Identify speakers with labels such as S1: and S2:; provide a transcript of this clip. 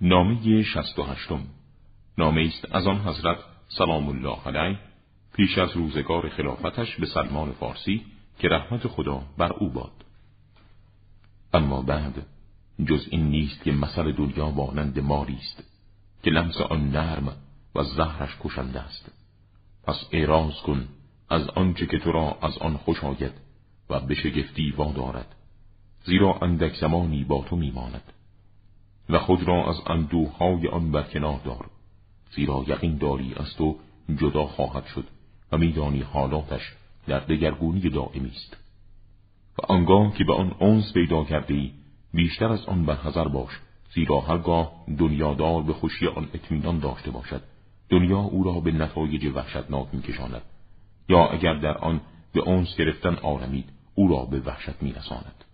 S1: نامه شست و هشتم. نامه است از آن حضرت سلام الله علیه پیش از روزگار خلافتش به سلمان فارسی که رحمت خدا بر او باد. اما بعد جز این نیست که مثل دنیا مانند ماری است که لمس آن نرم و زهرش کشنده است. پس اعراض کن از آنچه که تو را از آن خوش آید و به شگفتی وادارد زیرا اندک زمانی با تو میماند. و خود را از اندوهای آن برکنار دار. زیرا یقین داری از تو جدا خواهد شد و میدانی حالاتش در دگرگونی دائمی است. و آنگاه که به آن اونس پیدا کردی بیشتر از آن برحضر باش زیرا هرگاه دنیادار به خوشی آن اطمینان داشته باشد دنیا او را به نتایج وحشتناک میکشاند. یا اگر در آن به اونس گرفتن آرمید او را به وحشت میرساند.